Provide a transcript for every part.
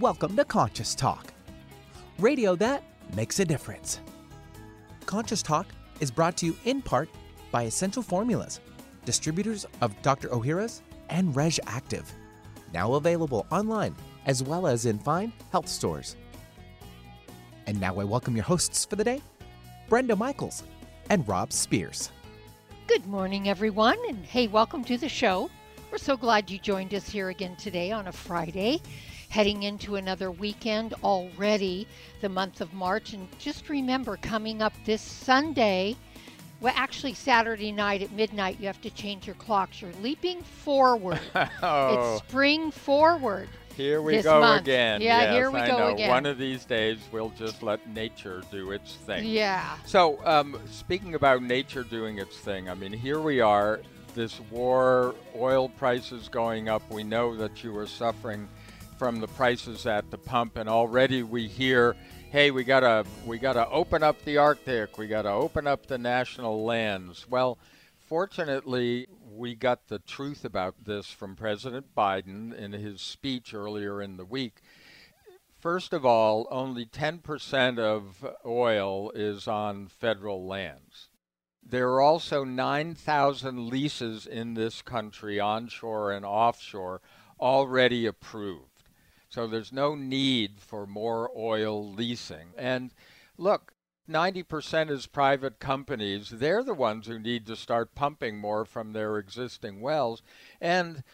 Welcome to Conscious Talk, radio that makes a difference. Conscious Talk is brought to you in part by Essential Formulas, distributors of Dr. Ohhira's and Reg'Activ, now available online as well as in fine health stores. And now I welcome your hosts for the day, Brenda Michaels and Rob Spears. Good morning, everyone, and hey, welcome to the show. We're so glad you joined us here again today on a Friday, heading into another weekend already, the month of March. And just remember, coming up this Sunday, well, actually, Saturday night at midnight, you have to change your clocks. You're leaping forward. oh. It's spring forward. Here we go month. again. Yeah, yes, here we I go know. again. One of these days, we'll just let nature do its thing. Yeah. So, um, speaking about nature doing its thing, I mean, here we are, this war, oil prices going up. We know that you are suffering from the prices at the pump, and already we hear, "Hey, we gotta, we gotta open up the Arctic. We gotta open up the national lands." Well, fortunately, we got the truth about this from President Biden in his speech earlier in the week. First of all, only 10% of oil is on federal lands. There are also 9,000 leases in this country, onshore and offshore, already approved. So there's no need for more oil leasing. And look, 90% is private companies. They're the ones who need to start pumping more from their existing wells. And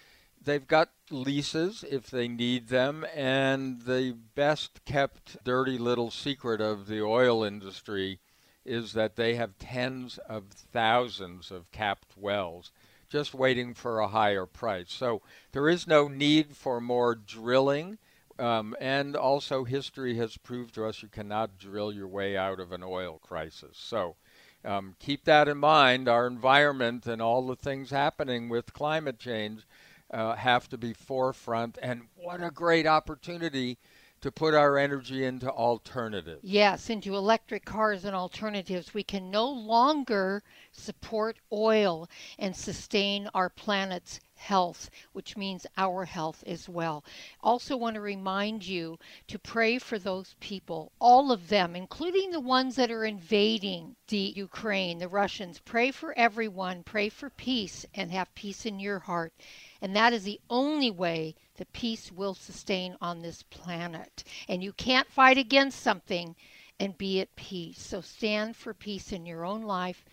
they've got leases if they need them. And the best kept dirty little secret of the oil industry is that they have tens of thousands of capped wells just waiting for a higher price. So there is no need for more drilling. Um, and also, history has proved to us you cannot drill your way out of an oil crisis. So um, keep that in mind. Our environment and all the things happening with climate change uh, have to be forefront. And what a great opportunity to put our energy into alternatives. Yes, into electric cars and alternatives. We can no longer support oil and sustain our planet's health, which means our health as well. Also, want to remind you to pray for those people, all of them, including the ones that are invading the Ukraine, the Russians. Pray for everyone, pray for peace, and have peace in your heart. And that is the only way that peace will sustain on this planet. And you can't fight against something and be at peace. So stand for peace in your own life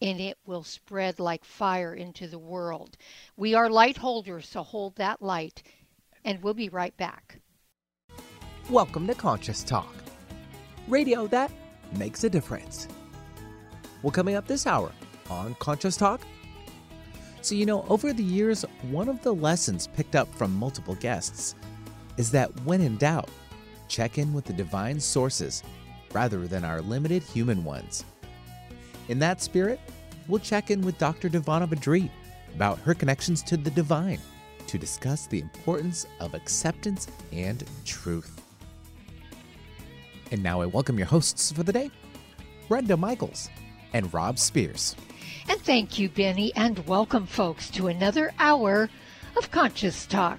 and it will spread like fire into the world. We are light holders, so hold that light. And we'll be right back. Welcome to Conscious Talk, radio that makes a difference. Well, coming up this hour on Conscious Talk. So, you know, over the years, one of the lessons picked up from multiple guests is that when in doubt, check in with the divine sources rather than our limited human ones. In that spirit, we'll check in with Dr. DiVanna VaDree about her connections to the divine to discuss the importance of acceptance and truth. And now I welcome your hosts for the day, Brenda Michaels and Rob Spears. And thank you, Benny, and welcome, folks, to another hour of Conscious Talk.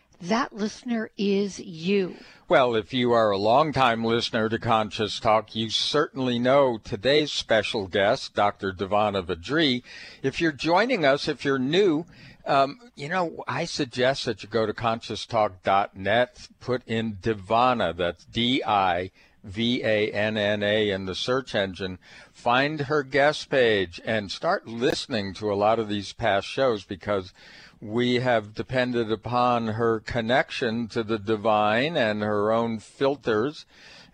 That listener is you. Well, if you are a longtime listener to Conscious Talk, you certainly know today's special guest, Dr. DiVanna VaDree. If you're joining us, if you're new, um, you know, I suggest that you go to conscioustalk.net, put in DiVanna, that's D I V A N N A in the search engine, find her guest page, and start listening to a lot of these past shows because we have depended upon her connection to the divine and her own filters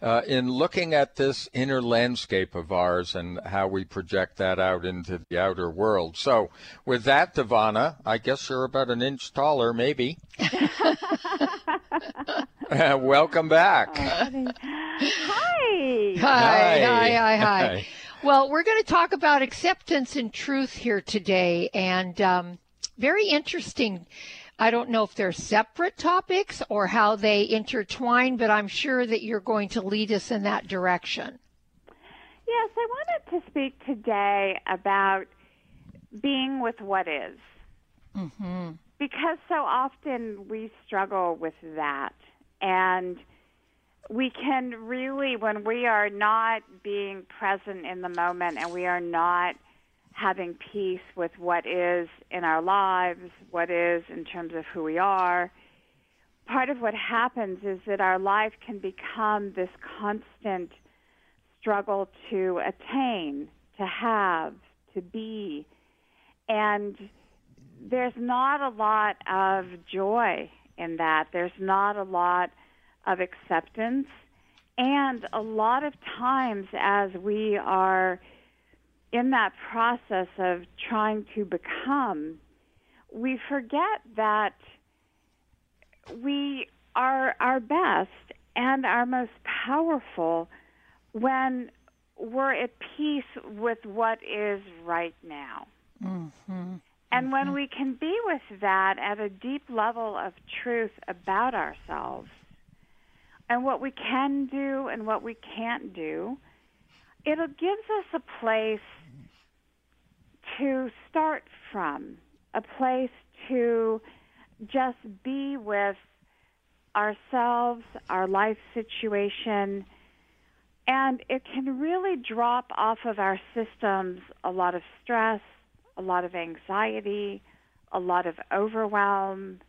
uh, in looking at this inner landscape of ours and how we project that out into the outer world. So, with that, DiVanna, I guess you're about an inch taller, maybe. Welcome back. Hi. Hi, hi, hi, hi. Well, we're going to talk about acceptance and truth here today, and um, very interesting. I don't know if they're separate topics or how they intertwine, but I'm sure that you're going to lead us in that direction. Yes, I wanted to speak today about being with what is. Mm-hmm. Because so often we struggle with that. And we can really, when we are not being present in the moment and we are not having peace with what is in our lives, what is in terms of who we are, part of what happens is that our life can become this constant struggle to attain, to have, to be. And there's not a lot of joy in that. There's not a lot of acceptance. And a lot of times, as we are in that process of trying to become, we forget that we are our best and our most powerful when we're at peace with what is right now. Mm-hmm. And when we can be with that at a deep level of truth about ourselves and what we can do and what we can't do, it gives us a place to start from, a place to just be with ourselves, our life situation, and it can really drop off of our systems a lot of stress, a lot of anxiety, a lot of overwhelm,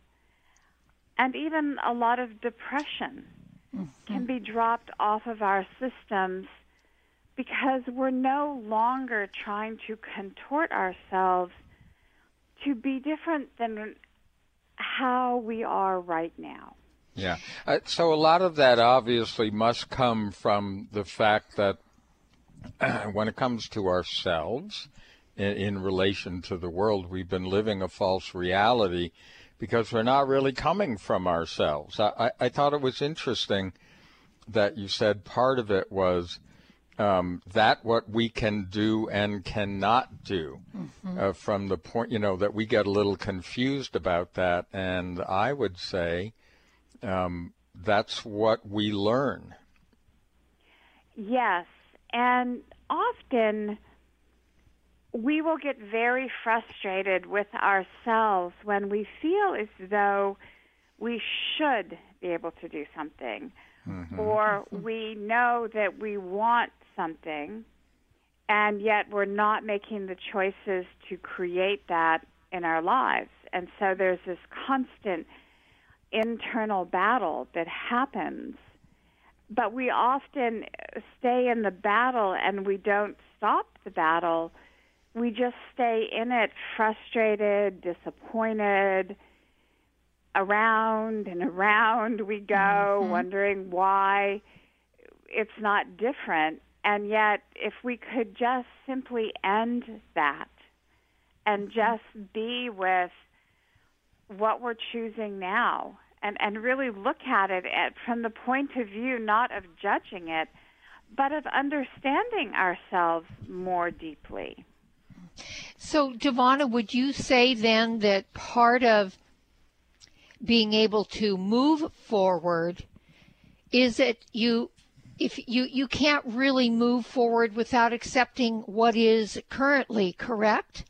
and even a lot of depression mm-hmm. can be dropped off of our systems because we're no longer trying to contort ourselves to be different than how we are right now. Yeah. Uh, so a lot of that obviously must come from the fact that when it comes to ourselves, in, in, relation to the world, we've been living a false reality because we're not really coming from ourselves. I, I, I thought it was interesting that you said part of it was um, that what we can do and cannot do mm-hmm. uh, from the point, you know, that we get a little confused about that. And I would say um, that's what we learn. Yes, and often we will get very frustrated with ourselves when we feel as though we should be able to do something, mm-hmm. or we know that we want something, and yet we're not making the choices to create that in our lives. And so there's this constant internal battle that happens. But we often stay in the battle and we don't stop the battle. We just stay in it frustrated, disappointed. Around and around we go, mm-hmm. wondering why it's not different. And yet, if we could just simply end that and just be with what we're choosing now and, and really look at it at, from the point of view not of judging it, but of understanding ourselves more deeply. So, DiVanna, would you say then that part of being able to move forward is that you if you you can't really move forward without accepting what is currently correct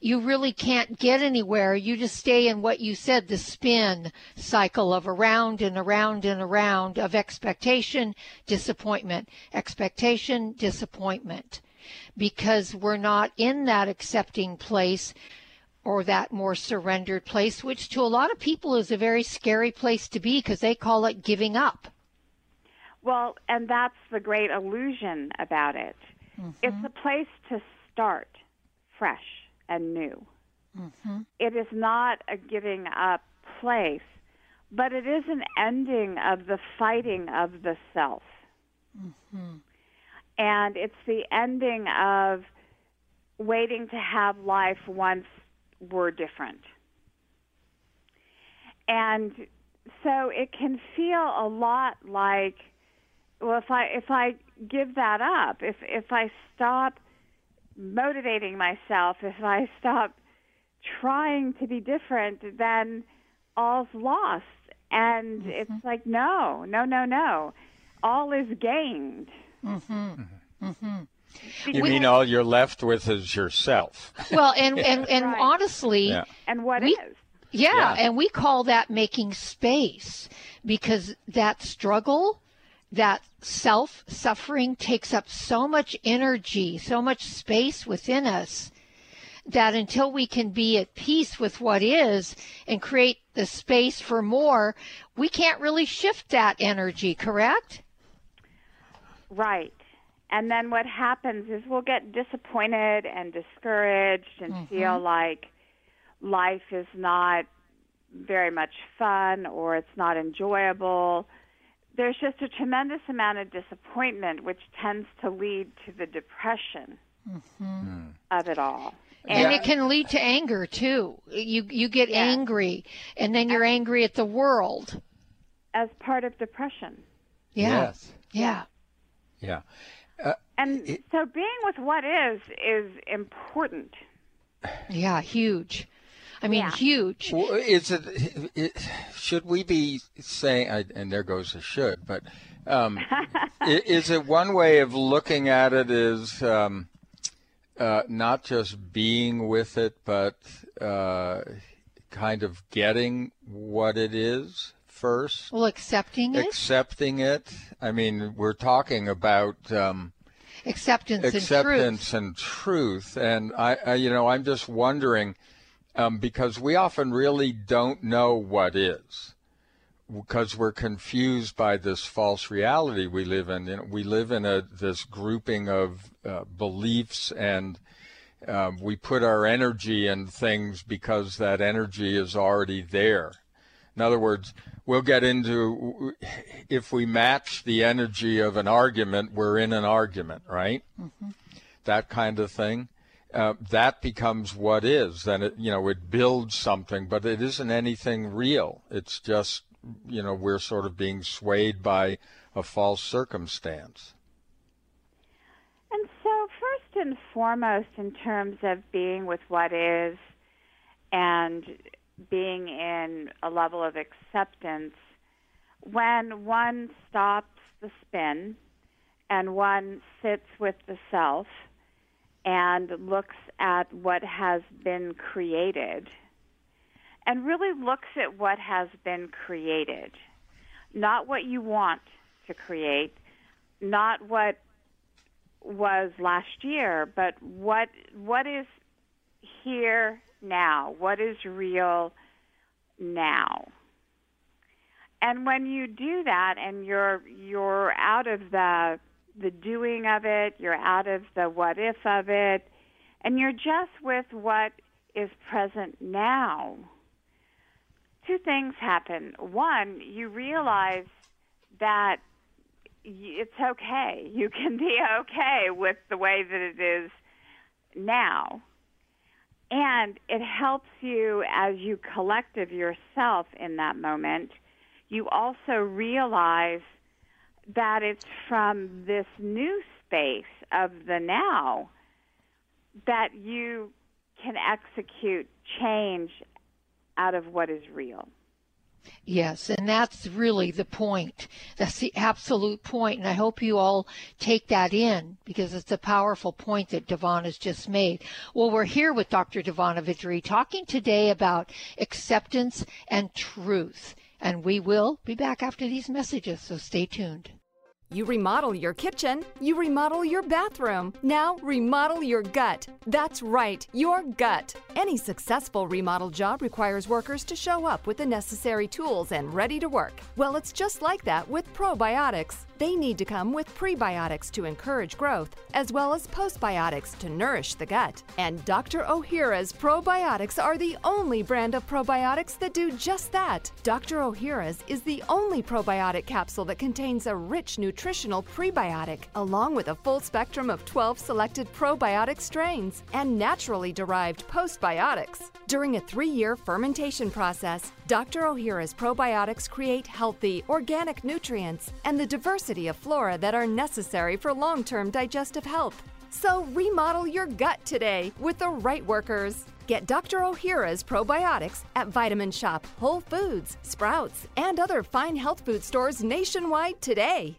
you really can't get anywhere. You just stay in what you said, the spin cycle of around and around and around of expectation, disappointment, expectation, disappointment. Because we're not in that accepting place or that more surrendered place, which to a lot of people is a very scary place to be because they call it giving up. Well, and that's the great illusion about it. Mm-hmm. It's a place to start fresh and new. Mm-hmm. It is not a giving up place, but it is an ending of the fighting of the self. Mm-hmm. And it's the ending of waiting to have life once we're different. And so it can feel a lot like well, if I if I give that up, if if I stop motivating myself, if I stop trying to be different, then all's lost. And mm-hmm. it's like, no, no, no, no. All is gained. Mm-hmm. Mm-hmm. You mean all you're left with is yourself? Well, and and and right. honestly, yeah. and what we, is? Yeah, yeah, and we call that making space because that struggle, that self suffering takes up so much energy, so much space within us that until we can be at peace with what is and create the space for more, we can't really shift that energy, correct? Right. And then what happens is we'll get disappointed and discouraged and mm-hmm. feel like life is not very much fun or it's not enjoyable. There's just a tremendous amount of disappointment, which tends to lead to the depression mm-hmm. of it all. And yeah. it can lead to anger too. You you get yeah. angry, and then you're angry at the world. As part of depression. Yeah. Yes. Yeah. Yeah. Uh, and it, so being with what is is important. Yeah, huge. I mean, yeah. huge. Well, is it, it, Should we be saying? And there goes the should. But um, is it one way of looking at it? Is um, uh, not just being with it, but uh, kind of getting what it is first. Well, accepting it. Accepting it. I mean, we're talking about um, acceptance, acceptance and truth. and truth. And I, I, you know, I'm just wondering um, because we often really don't know what is because we're confused by this false reality we live in. You know, we live in a this grouping of uh, beliefs, and uh, we put our energy in things because that energy is already there. In other words, we'll get into if we match the energy of an argument, we're in an argument, right? Mm-hmm. That kind of thing. Uh, that becomes what is. Then it, you know, it builds something, but it isn't anything real. It's just you know, we're sort of being swayed by a false circumstance. And so, first and foremost, in terms of being with what is and being in a level of acceptance, when one stops the spin and one sits with the self and looks at what has been created and really looks at what has been created, not what you want to create, not what was last year, but what what is here now, what is real now. And when you do that and you're you're out of the the doing of it, you're out of the what if of it, and you're just with what is present now two things happen. One, you realize that it's okay. You can be okay with the way that it is now. And it helps you as you collective yourself in that moment. You also realize that it's from this new space of the now that you can execute change out of what is real. Yes, and that's really the point. That's the absolute point, and I hope you all take that in because it's a powerful point that Devon has just made. Well, we're here with Dr. DiVanna VaDree talking today about acceptance and truth, and we will be back after these messages, so stay tuned. You remodel your kitchen, you remodel your bathroom. Now remodel your gut. That's right, your gut. Any successful remodel job requires workers to show up with the necessary tools and ready to work. Well, it's just like that with probiotics. They need to come with prebiotics to encourage growth, as well as postbiotics to nourish the gut. And Dr. Ohhira's probiotics are the only brand of probiotics that do just that. Dr. Ohhira's is the only probiotic capsule that contains a rich nutrition nutritional prebiotic, along with a full spectrum of 12 selected probiotic strains and naturally derived postbiotics. During a three year fermentation process, Dr. Ohhira's probiotics create healthy, organic nutrients and the diversity of flora that are necessary for long term digestive health. So remodel your gut today with the right workers. Get Dr. Ohhira's probiotics at Vitamin Shop, Whole Foods, Sprouts, and other fine health food stores nationwide today.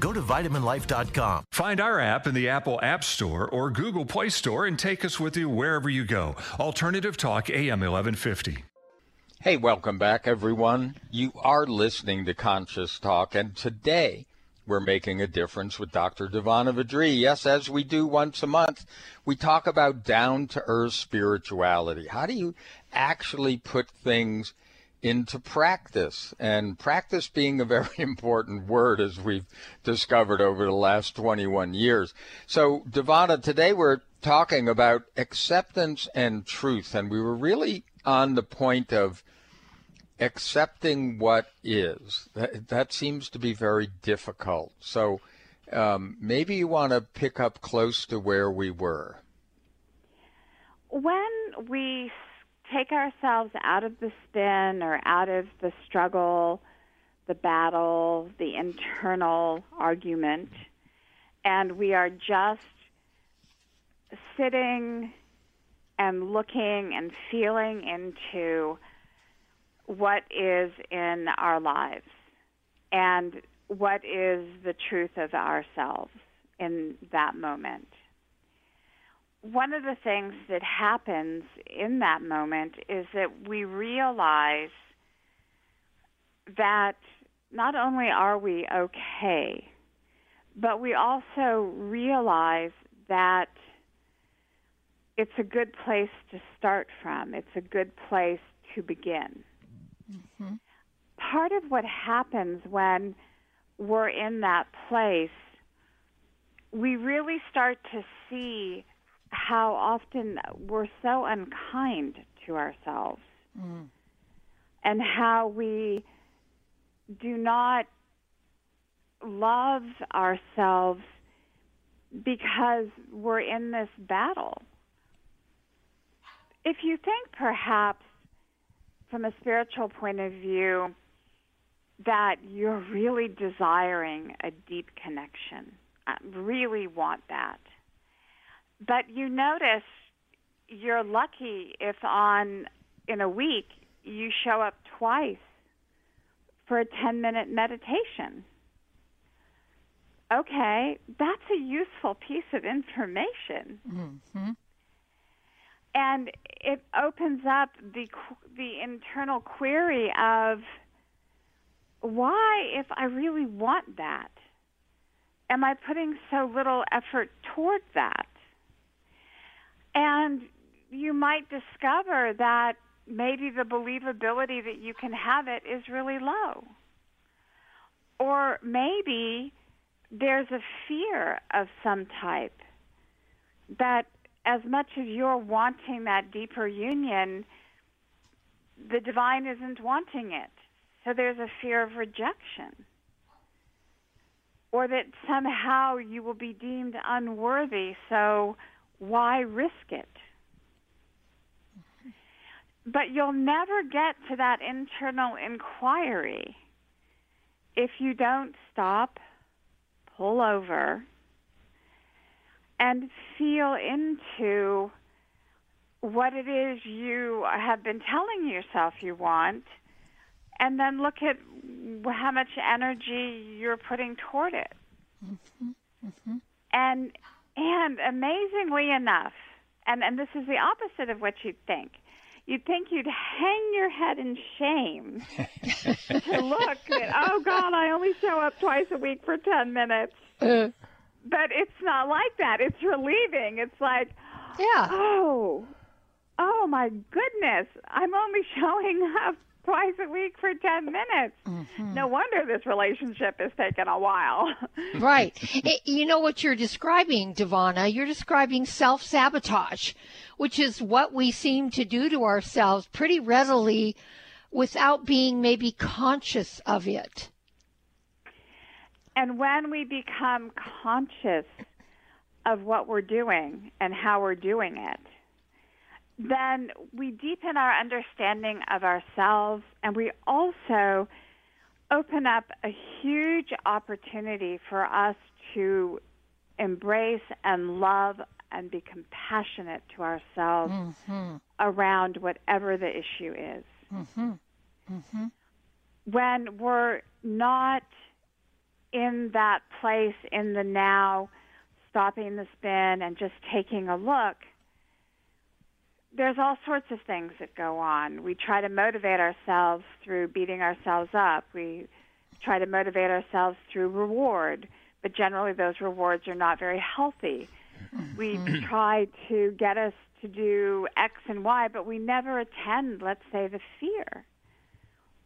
Go to vitaminlife.com. Find our app in the Apple App Store or Google Play Store and take us with you wherever you go. Alternative Talk AM 1150. Hey, welcome back, everyone. You are listening to Conscious Talk, and today we're making a difference with Dr. DiVanna VaDree. Yes, as we do once a month, we talk about down to earth spirituality. How do you actually put things into practice. And practice being a very important word, as we've discovered over the last 21 years. So, DiVanna, today we're talking about acceptance and truth. And we were really on the point of accepting what is. That, that seems to be very difficult. So, um, maybe you want to pick up close to where we were. When we take ourselves out of the spin or out of the struggle, the battle, the internal argument, and we are just sitting and looking and feeling into what is in our lives and what is the truth of ourselves in that moment. One of the things that happens in that moment is that we realize that not only are we okay, but we also realize that it's a good place to start from. It's a good place to begin. Mm-hmm. Part of what happens when we're in that place, we really start to see how often we're so unkind to ourselves mm. and how we do not love ourselves because we're in this battle. If you think perhaps from a spiritual point of view that you're really desiring a deep connection, I really want that. But you notice you're lucky if on in a week you show up twice for a 10 minute meditation. Okay, that's a useful piece of information. Mm-hmm. And it opens up the the internal query of why if I really want that am I putting so little effort toward that? And you might discover that maybe the believability that you can have it is really low. Or maybe there's a fear of some type that as much as you're wanting that deeper union, the divine isn't wanting it. So there's a fear of rejection. Or that somehow you will be deemed unworthy, so why risk it? But you'll never get to that internal inquiry if you don't stop, pull over, and feel into what it is you have been telling yourself you want, and then look at how much energy you're putting toward it. Mm-hmm. Mm-hmm. And and amazingly enough, and, and this is the opposite of what you'd think. You'd think you'd hang your head in shame to look at, oh God, I only show up twice a week for 10 minutes. Uh. But it's not like that. It's relieving. It's like, yeah. oh, oh my goodness, I'm only showing up twice a week for 10 minutes. Mm-hmm. No wonder this relationship is taking a while. right. It, you know what you're describing, DiVanna? You're describing self sabotage, which is what we seem to do to ourselves pretty readily without being maybe conscious of it. And when we become conscious of what we're doing and how we're doing it, then we deepen our understanding of ourselves and we also open up a huge opportunity for us to embrace and love and be compassionate to ourselves mm-hmm. around whatever the issue is. Mm-hmm. Mm-hmm. When we're not in that place in the now, stopping the spin and just taking a look, there's all sorts of things that go on. We try to motivate ourselves through beating ourselves up. We try to motivate ourselves through reward, but generally those rewards are not very healthy. We mm-hmm. try to get us to do X and Y, but we never attend, let's say, the fear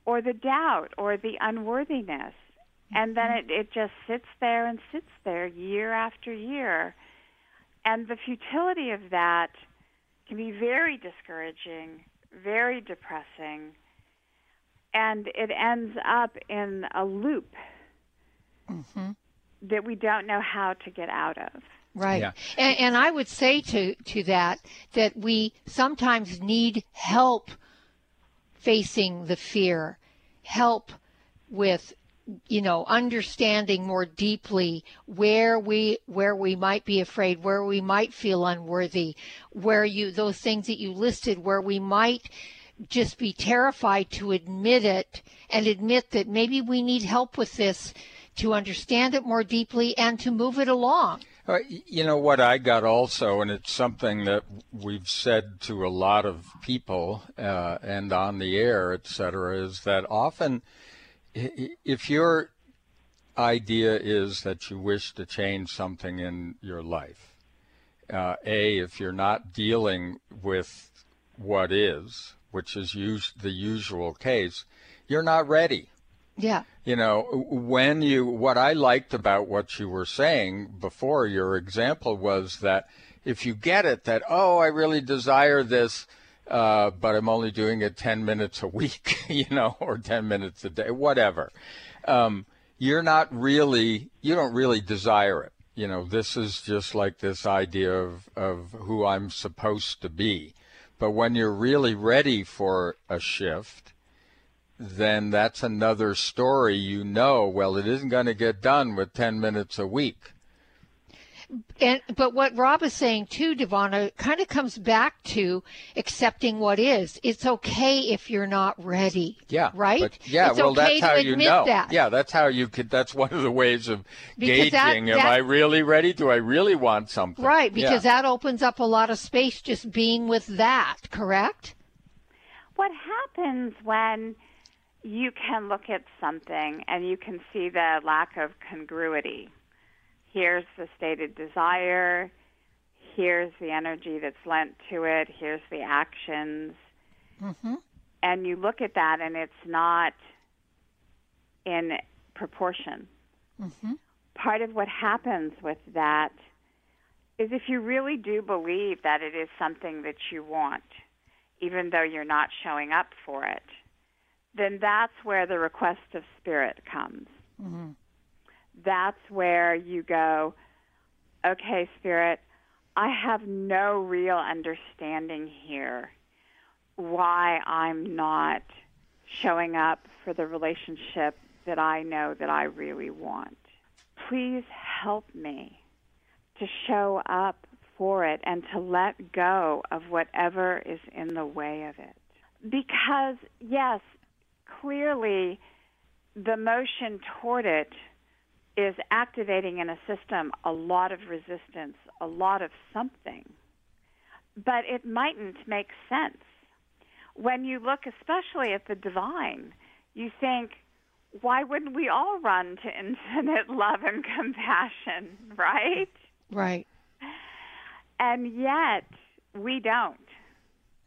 or the doubt or the unworthiness. And then it, it just sits there and sits there year after year. And the futility of that – can be very discouraging, very depressing, and it ends up in a loop mm-hmm. that we don't know how to get out of. Right. Yeah. And, and I would say to, to that that we sometimes need help facing the fear, help with you know understanding more deeply where we where we might be afraid where we might feel unworthy where you those things that you listed where we might just be terrified to admit it and admit that maybe we need help with this to understand it more deeply and to move it along. Uh, you know what I got also, and it's something that we've said to a lot of people uh, and on the air, et cetera, is that often if your idea is that you wish to change something in your life, uh, A, if you're not dealing with what is, which is us- the usual case, you're not ready. Yeah. You know, when you, what I liked about what you were saying before, your example was that if you get it that, oh, I really desire this, uh, but I'm only doing it 10 minutes a week, you know, or 10 minutes a day, whatever. Um, you're not really, you don't really desire it. You know, this is just like this idea of, of who I'm supposed to be. But when you're really ready for a shift, then that's another story. You know, well, it isn't going to get done with 10 minutes a week. And but what Rob is saying too, DiVanna, kind of comes back to accepting what is. It's okay if you're not ready. Yeah. Right. But, yeah. It's well, okay that's how you know. That. Yeah, that's how you could. That's one of the ways of Because that- gauging. Am that- I really ready? Do I really want something? Right, because Yeah. that opens up a lot of space just being with that. Correct. What happens when you can look at something and you can see the lack of congruity? Here's the stated desire. Here's the energy that's lent to it. Here's the actions. Mm-hmm. And you look at that and it's not in proportion. Mm-hmm. Part of what happens with that is if you really do believe that it is something that you want, even though you're not showing up for it, then that's where the request of spirit comes. Mm-hmm. That's where you go, okay, spirit, I have no real understanding here why I'm not showing up for the relationship that I know that I really want. Please help me to show up for it and to let go of whatever is in the way of it. Because, yes, clearly the motion toward it is activating in a system a lot of resistance, a lot of something. But it mightn't make sense. When you look especially at the divine, you think, why wouldn't we all run to infinite love and compassion, right? Right. And yet we don't.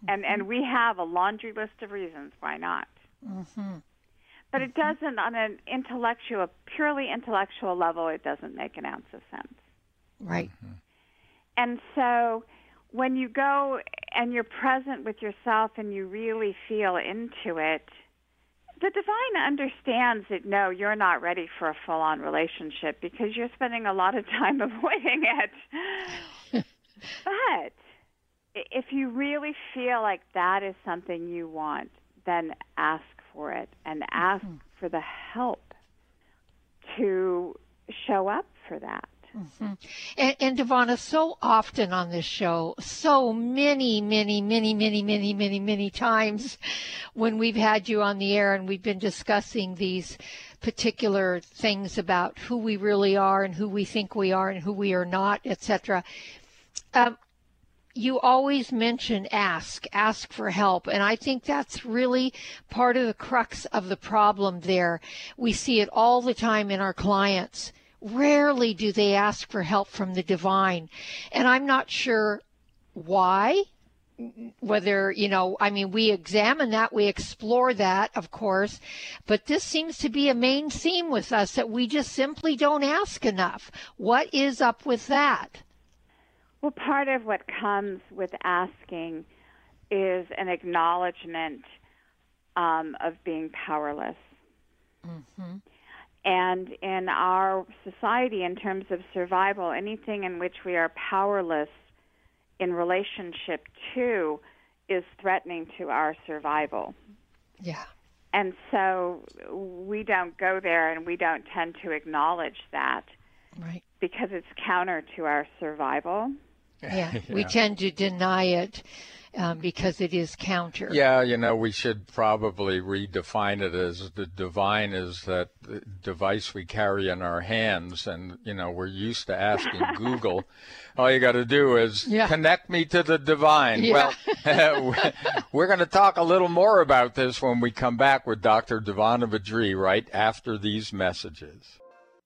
And and mm-hmm. we have a laundry list of reasons why not. Mm-hmm. But it mm-hmm. doesn't on an intellectual purely intellectual level it doesn't make an ounce of sense. Right. Mm-hmm. And so when you go and you're present with yourself and you really feel into it, the divine understands that no, you're not ready for a full on relationship because you're spending a lot of time avoiding it. but if you really feel like that is something you want, then ask for it and ask for the help to show up for that. And, and DiVanna, so often on this show, so many, many, many, many, many, many, many times when we've had you on the air and we've been discussing these particular things about who we really are and who we think we are and who we are not, etc. Um, you always mention ask, ask for help. And I think that's really part of the crux of the problem there. We see it all the time in our clients. Rarely do they ask for help from the divine. And I'm not sure why. Whether, you know, I mean, we examine that, we explore that, of course, but this seems to be a main theme with us that we just simply don't ask enough. What is up with that? Well, part of what comes with asking is an acknowledgement um, of being powerless. And in our society, in terms of survival, anything in which we are powerless in relationship to is threatening to our survival. Yeah. And so we don't go there and we don't tend to acknowledge that Right. because it's counter to our survival. Yeah, yeah. we tend to deny it um, because it is counter. Yeah, you know, we should probably redefine it as the divine is that device we carry in our hands. And, you know, we're used to asking Google, all you got to do is yeah. connect me to the divine. Yeah. Well, we're going to talk a little more about this when we come back with Dr. DiVanna VaDree right after these messages.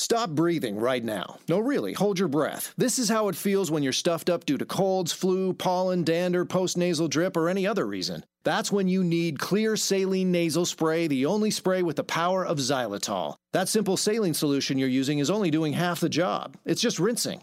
Stop breathing right now. No, really, hold your breath. This is how it feels when you're stuffed up due to colds, flu, pollen, dander, postnasal drip, or any other reason. That's when you need Xlear saline nasal spray, the only spray with the power of xylitol. That simple saline solution you're using is only doing half the job. It's just rinsing.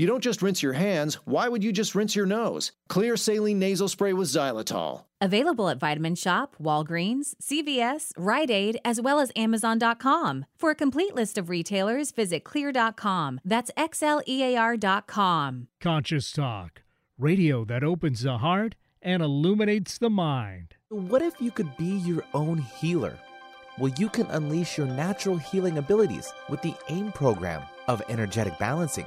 You don't just rinse your hands, why would you just rinse your nose? Xlear saline nasal spray with xylitol. Available at Vitamin Shoppe, Walgreens, CVS, Rite Aid, as well as Amazon.com. For a complete list of retailers, visit xlear.com. That's X L E A R.com. Conscious Talk, radio that opens the heart and illuminates the mind. What if you could be your own healer? Well, you can unleash your natural healing abilities with the AIM program of energetic balancing.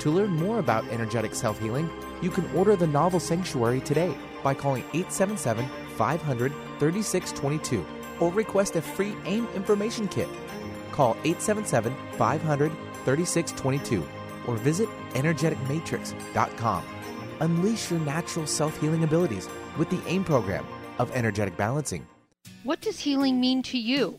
to learn more about energetic self healing, you can order the novel Sanctuary today by calling 877 500 3622 or request a free AIM information kit. Call 877 500 3622 or visit energeticmatrix.com. Unleash your natural self healing abilities with the AIM program of energetic balancing. What does healing mean to you?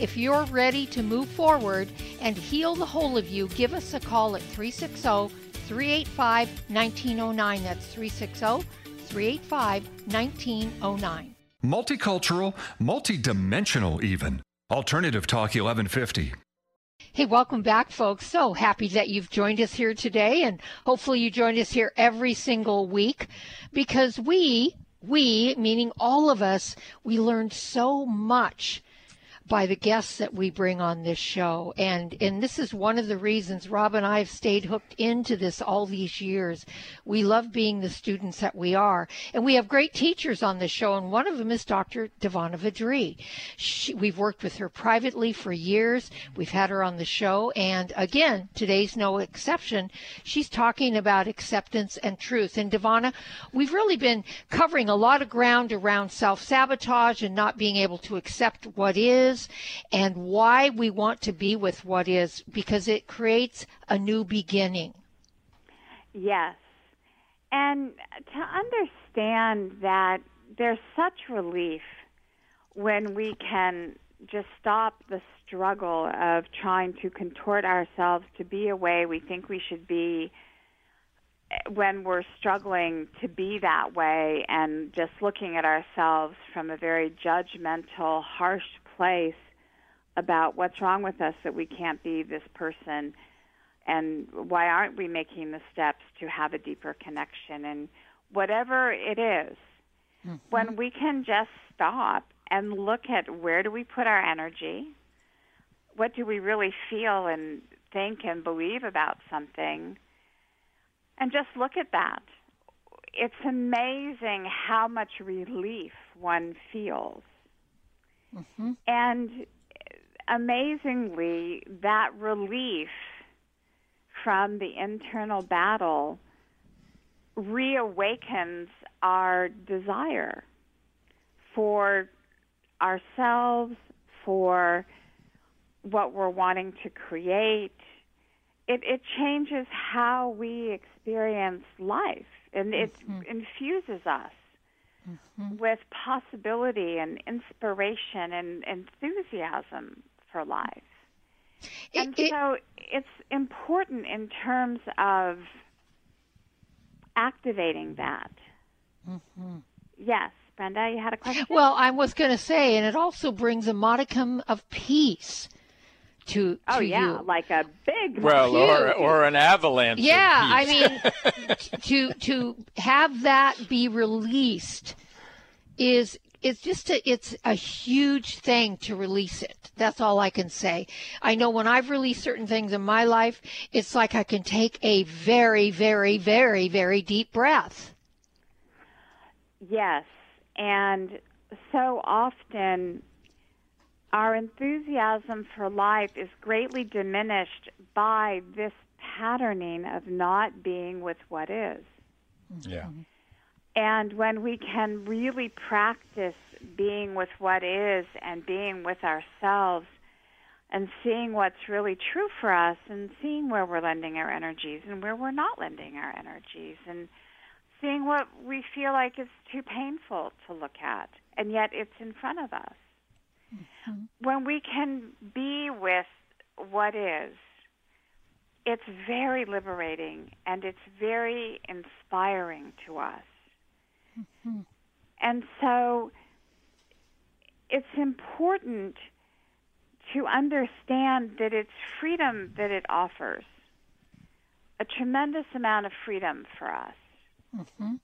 If you're ready to move forward and heal the whole of you, give us a call at 360 385 1909. That's 360 385 1909. Multicultural, multidimensional, even. Alternative Talk 1150. Hey, welcome back, folks. So happy that you've joined us here today, and hopefully you join us here every single week because we, we, meaning all of us, we learned so much by the guests that we bring on this show. And, and this is one of the reasons Rob and I have stayed hooked into this all these years. We love being the students that we are. And we have great teachers on this show, and one of them is Dr. DiVanna VaDree. She, we've worked with her privately for years. We've had her on the show. And again, today's no exception. She's talking about acceptance and truth. And DiVanna, we've really been covering a lot of ground around self sabotage and not being able to accept what is and why we want to be with what is because it creates a new beginning. Yes. And to understand that there's such relief when we can just stop the struggle of trying to contort ourselves to be a way we think we should be when we're struggling to be that way and just looking at ourselves from a very judgmental, harsh place about what's wrong with us that we can't be this person? And why aren't we making the steps to have a deeper connection? And whatever it is, mm-hmm. when we can just stop and look at where do we put our energy what do we really feel and think and believe about something and just look at that. It's amazing how much relief one feels mm-hmm. and amazingly that relief from the internal battle reawakens our desire for ourselves, for what we're wanting to create. It, it changes how we experience life and it mm-hmm. infuses us mm-hmm. with possibility and inspiration and enthusiasm for life. It, and it, so it's important in terms of activating that. Mm-hmm. Yes, Brenda, you had a question? Well, I was going to say, and it also brings a modicum of peace. To, to oh yeah, you. like a big well, or or an avalanche. Yeah, I mean, to to have that be released is it's just a, it's a huge thing to release it. That's all I can say. I know when I've released certain things in my life, it's like I can take a very, very, very, very deep breath. Yes, and so often our enthusiasm for life is greatly diminished by this patterning of not being with what is. Yeah. And when we can really practice being with what is and being with ourselves and seeing what's really true for us and seeing where we're lending our energies and where we're not lending our energies and seeing what we feel like is too painful to look at and yet it's in front of us. Mm-hmm. When we can be with what is, it's very liberating and it's very inspiring to us. Mm-hmm. And so it's important to understand that it's freedom that it offers a tremendous amount of freedom for us. Mm-hmm.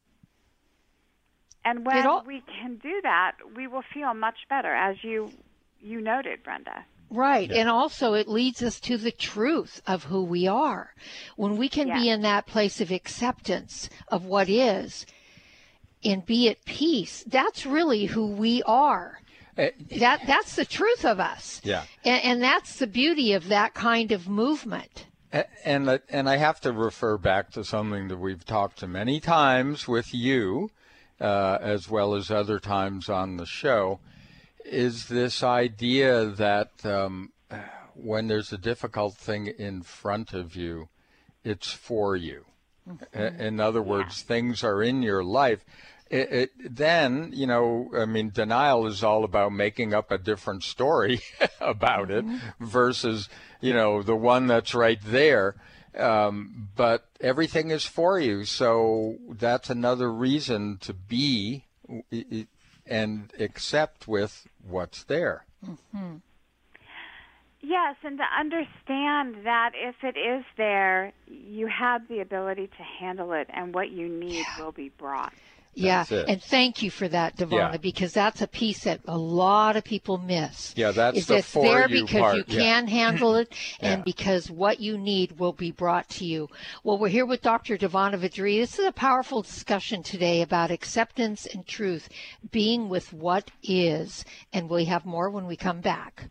And when all- we can do that, we will feel much better, as you you noted, Brenda. Right. Yeah. And also, it leads us to the truth of who we are. When we can be in that place of acceptance of what is, and be at peace. That's really who we are. Uh, that that's the truth of us. Yeah. And, and that's the beauty of that kind of movement. And and I have to refer back to something that we've talked to many times with you, uh, as well as other times on the show, is this idea that um, when there's a difficult thing in front of you, it's for you. Mm-hmm. In other words, yeah. things are in your life it, it, then, you know, I mean, denial is all about making up a different story about mm-hmm. it versus, you know, the one that's right there. Um, but everything is for you. So that's another reason to be and accept with what's there. Mm-hmm. Yes, and to understand that if it is there, you have the ability to handle it, and what you need yeah. will be brought. Yeah, and thank you for that, DiVanna, Yeah. because that's a piece that a lot of people miss. Yeah, that's is the it's for there you because part, you yeah. can handle it, and Yeah. because what you need will be brought to you. Well, we're here with Dr. DiVanna VaDree. This is a powerful discussion today about acceptance and truth, being with what is, and we have more when we come back.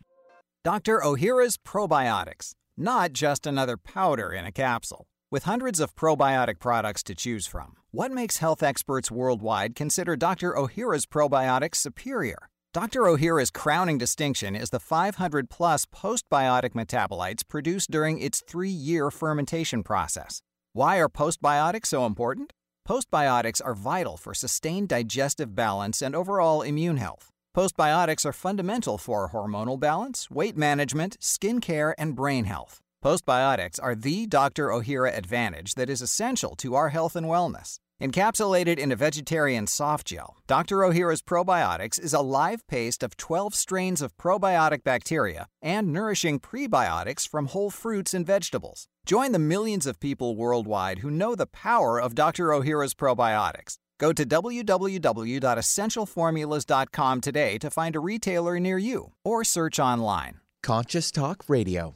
Dr. Ohhira's Probiotics, not just another powder in a capsule. With hundreds of probiotic products to choose from, what makes health experts worldwide consider Dr. Ohhira's probiotics superior? Dr. Ohhira's crowning distinction is the 500 plus postbiotic metabolites produced during its three year fermentation process. Why are postbiotics so important? Postbiotics are vital for sustained digestive balance and overall immune health. Postbiotics are fundamental for hormonal balance, weight management, skin care, and brain health. Postbiotics are the Dr. Ohhira advantage that is essential to our health and wellness. Encapsulated in a vegetarian soft gel, Dr. Ohhira's Probiotics is a live paste of 12 strains of probiotic bacteria and nourishing prebiotics from whole fruits and vegetables. Join the millions of people worldwide who know the power of Dr. Ohhira's probiotics. Go to www.essentialformulas.com today to find a retailer near you or search online. Conscious Talk Radio.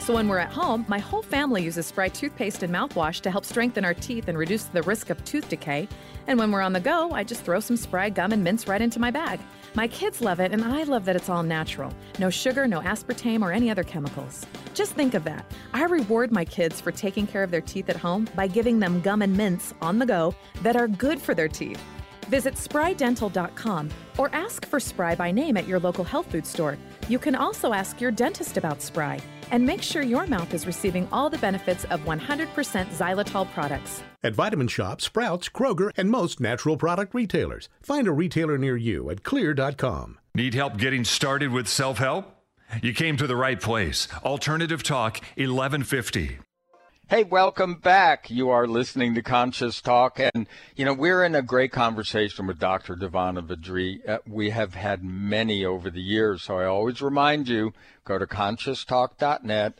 So when we're at home, my whole family uses Spry toothpaste and mouthwash to help strengthen our teeth and reduce the risk of tooth decay. And when we're on the go, I just throw some Spry gum and mints right into my bag. My kids love it, and I love that it's all natural. No sugar, no aspartame, or any other chemicals. Just think of that. I reward my kids for taking care of their teeth at home by giving them gum and mints on the go that are good for their teeth. Visit sprydental.com or ask for Spry by name at your local health food store. You can also ask your dentist about Spry and make sure your mouth is receiving all the benefits of 100% xylitol products. At Vitamin Shoppe, Sprouts, Kroger, and most natural product retailers. Find a retailer near you at xlear.com. Need help getting started with self help? You came to the right place. Alternative Talk 1150. Hey, welcome back. You are listening to Conscious Talk, and you know we're in a great conversation with Dr. DiVanna VaDree. Uh, we have had many over the years, so I always remind you: go to conscioustalk.net,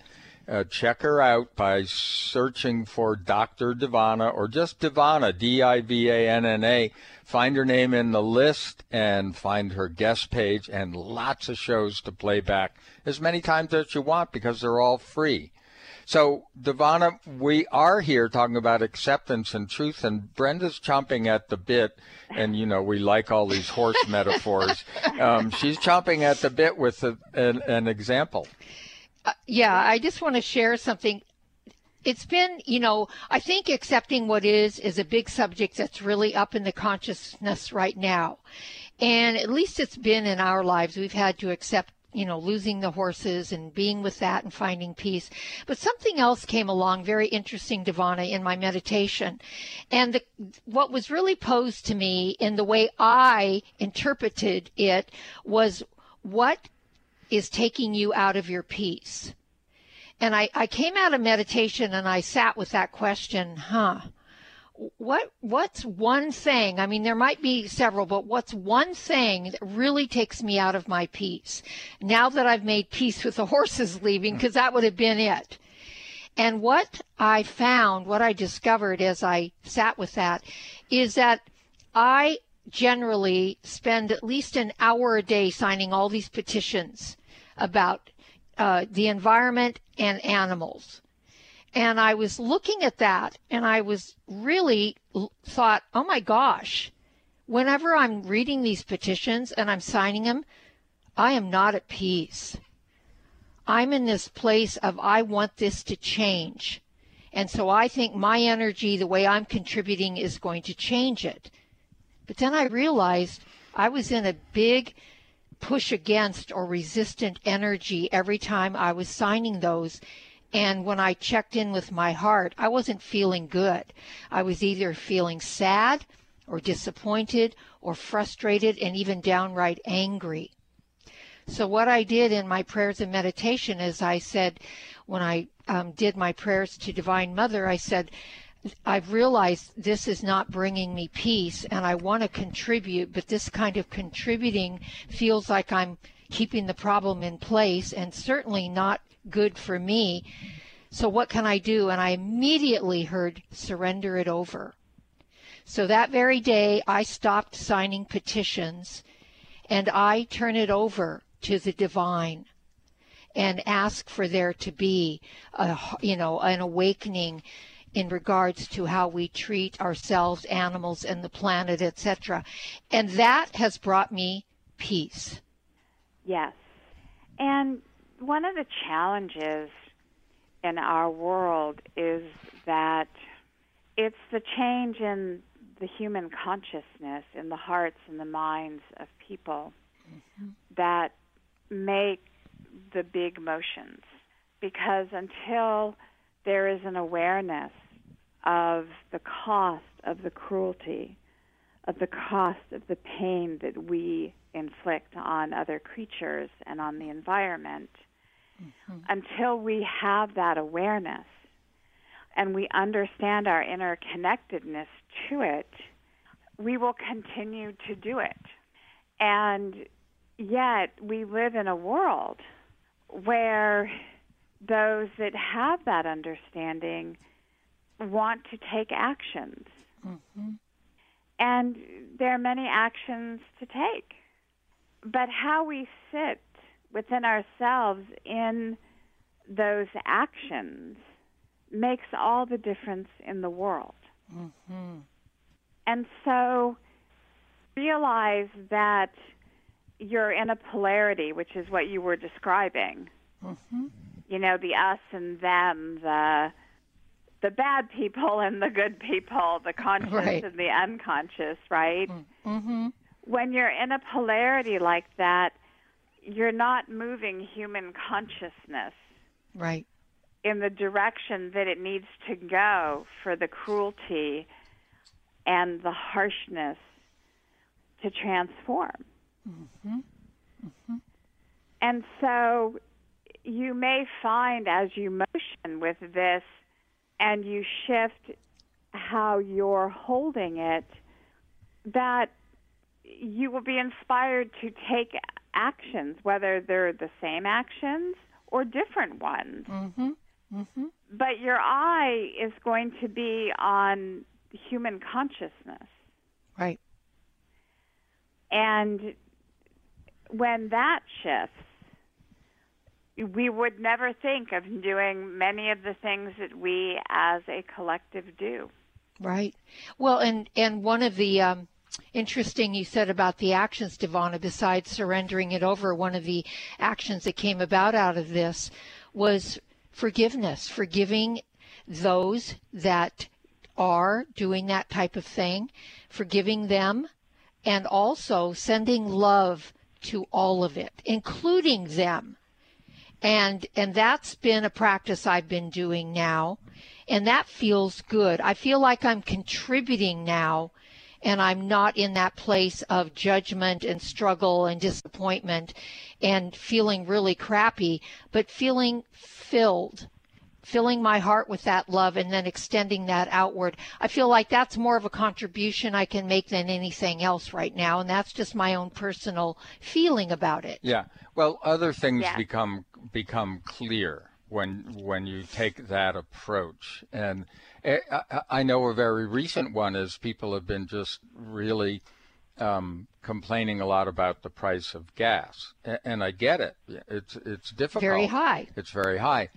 uh, check her out by searching for Dr. DiVanna or just DiVanna, D-I-V-A-N-N-A. Find her name in the list and find her guest page, and lots of shows to play back as many times as you want because they're all free. So, DiVanna, we are here talking about acceptance and truth, and Brenda's chomping at the bit, and you know we like all these horse metaphors. Um, she's chomping at the bit with a, an, an example. Uh, yeah, I just want to share something. It's been, you know, I think accepting what is is a big subject that's really up in the consciousness right now. And at least it's been in our lives. We've had to accept you know, losing the horses and being with that and finding peace. But something else came along, very interesting, DiVanna, in my meditation. And the, what was really posed to me in the way I interpreted it was what is taking you out of your peace? And I, I came out of meditation and I sat with that question, huh? What what's one thing i mean there might be several but what's one thing that really takes me out of my peace now that i've made peace with the horses leaving because that would have been it. And what i found what i discovered as i sat with that is that i generally spend at least an hour a day signing all these petitions about uh, the environment and animals and I was looking at that and I was really thought, oh my gosh, whenever I'm reading these petitions and I'm signing them, I am not at peace. I'm in this place of I want this to change. And so I think my energy, the way I'm contributing, is going to change it. But then I realized I was in a big push against or resistant energy every time I was signing those. And when I checked in with my heart, I wasn't feeling good. I was either feeling sad or disappointed or frustrated and even downright angry. So, what I did in my prayers and meditation is I said, when I um, did my prayers to Divine Mother, I said, I've realized this is not bringing me peace and I want to contribute, but this kind of contributing feels like I'm keeping the problem in place and certainly not good for me. So what can I do? And I immediately heard surrender it over. So that very day, I stopped signing petitions and I turn it over to the divine and ask for there to be a, you know, an awakening in regards to how we treat ourselves, animals, and the planet, etc. And that has brought me peace. Yes. And one of the challenges in our world is that it's the change in the human consciousness, in the hearts and the minds of people mm-hmm. that make the big motions. Because until there is an awareness of the cost of the cruelty, of the cost of the pain that we inflict on other creatures and on the environment, mm-hmm. until we have that awareness and we understand our interconnectedness to it, we will continue to do it. And yet, we live in a world where those that have that understanding want to take actions. Mm-hmm. And there are many actions to take. But how we sit within ourselves in those actions makes all the difference in the world. Mm-hmm. And so realize that you're in a polarity, which is what you were describing. Mm-hmm. You know, the us and them, the the bad people and the good people, the conscious right. and the unconscious, right? Mm-hmm. When you're in a polarity like that, you're not moving human consciousness. Right. In the direction that it needs to go for the cruelty and the harshness to transform. Mm-hmm. Mm-hmm. And so you may find as you motion with this and you shift how you're holding it that you will be inspired to take actions, whether they're the same actions or different ones. Mm-hmm. Mm-hmm. But your eye is going to be on human consciousness. Right. And when that shifts, we would never think of doing many of the things that we as a collective do. Right. Well, and and one of the um, interesting you said about the actions, DiVanna. Besides surrendering it over, one of the actions that came about out of this was forgiveness, forgiving those that are doing that type of thing, forgiving them, and also sending love to all of it, including them. And and that's been a practice I've been doing now, and that feels good. I feel like I'm contributing now and I'm not in that place of judgment and struggle and disappointment and feeling really crappy, but feeling filled filling my heart with that love and then extending that outward. I feel like that's more of a contribution I can make than anything else right now, and that's just my own personal feeling about it. Yeah. Well, other things yeah. become become clear when when you take that approach. And I know a very recent one is people have been just really um, complaining a lot about the price of gas, and I get it. It's it's difficult. Very high. It's very high.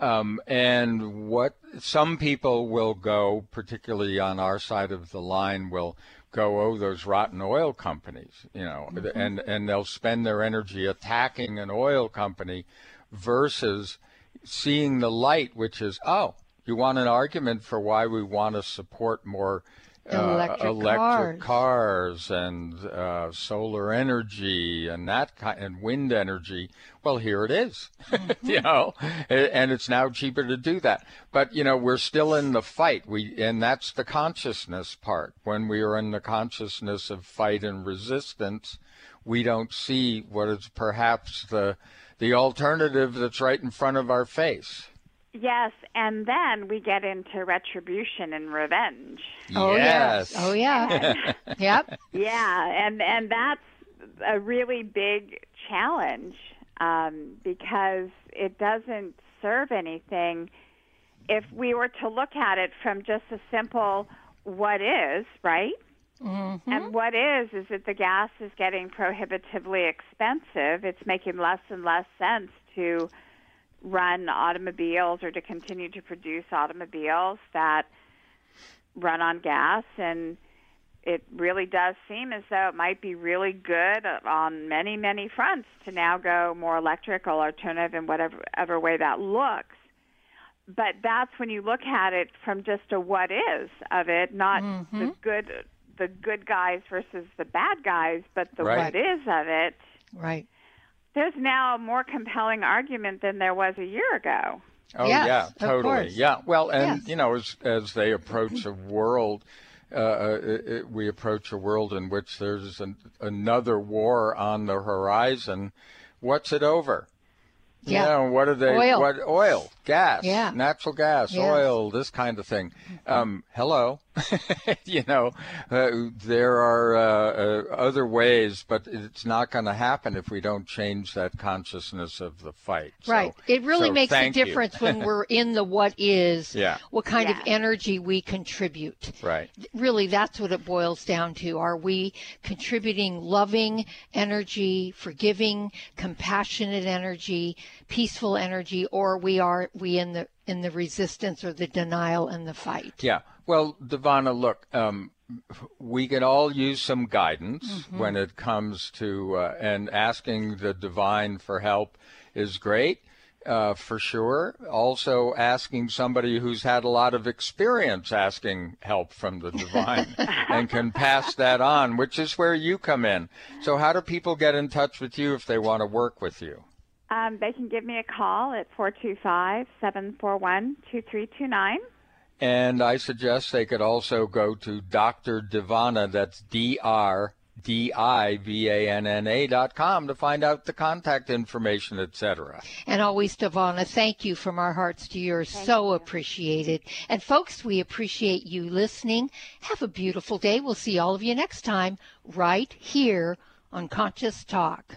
Um, and what some people will go, particularly on our side of the line, will go, oh, those rotten oil companies, you know, mm-hmm. and and they'll spend their energy attacking an oil company versus seeing the light, which is, oh, you want an argument for why we want to support more electric, electric cars. cars and uh, solar energy and that kind and wind energy. Well, here it is, you know, and it's now cheaper to do that. But you know, we're still in the fight. We and that's the consciousness part. When we are in the consciousness of fight and resistance, we don't see what is perhaps the the alternative that's right in front of our face. Yes, and then we get into retribution and revenge. Oh yes. yes. Oh yeah. yep. Yeah, and and that's a really big challenge um, because it doesn't serve anything. If we were to look at it from just a simple "what is," right? Mm-hmm. And what is is that the gas is getting prohibitively expensive. It's making less and less sense to run automobiles or to continue to produce automobiles that run on gas and it really does seem as though it might be really good on many many fronts to now go more electrical alternative in whatever, whatever way that looks but that's when you look at it from just a what is of it not mm-hmm. the good the good guys versus the bad guys but the Right. what is of it Right. There's now a more compelling argument than there was a year ago Oh Yes, yeah, totally. Yeah. Well, and Yes. you know, as as they approach a world, uh, uh, it, it- we approach a world in which there's an, another war on the horizon. What's it over? Yeah. You know, what are they? Oil. What oil, gas, Yeah. natural gas, Yes. oil, this kind of thing. Um, hello, you know, uh, there are uh, uh, other ways, but it's not going to happen if we don't change that consciousness of the fight. So- Right. It really so makes a difference when we're in the what is, Yeah. what kind of energy we contribute. Right. Really, that's what it boils down to. Are we contributing loving energy, forgiving, compassionate energy, peaceful energy, or we are we in the in the resistance or the denial and the fight? Yeah. Well, DiVanna, look, um, we can all use some guidance Mm-hmm. when it comes to, uh, and asking the divine for help is great. Uh, for sure. Also, asking somebody who's had a lot of experience asking help from the divine and can pass that on, which is where you come in. So, how do people get in touch with you if they want to work with you? um, they can give me a call at 425 741 2329 And I suggest they could also go to Dr. DiVanna, that's D R D I V A N N A dot com to find out the contact information, etc. And always, DiVanna, thank you from our hearts to yours. so appreciated. And folks, we appreciate you listening. Have a beautiful day. We'll see all of you next time right here on Conscious Talk.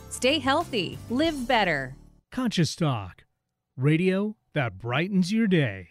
Stay healthy, live better. Conscious Talk, radio that brightens your day.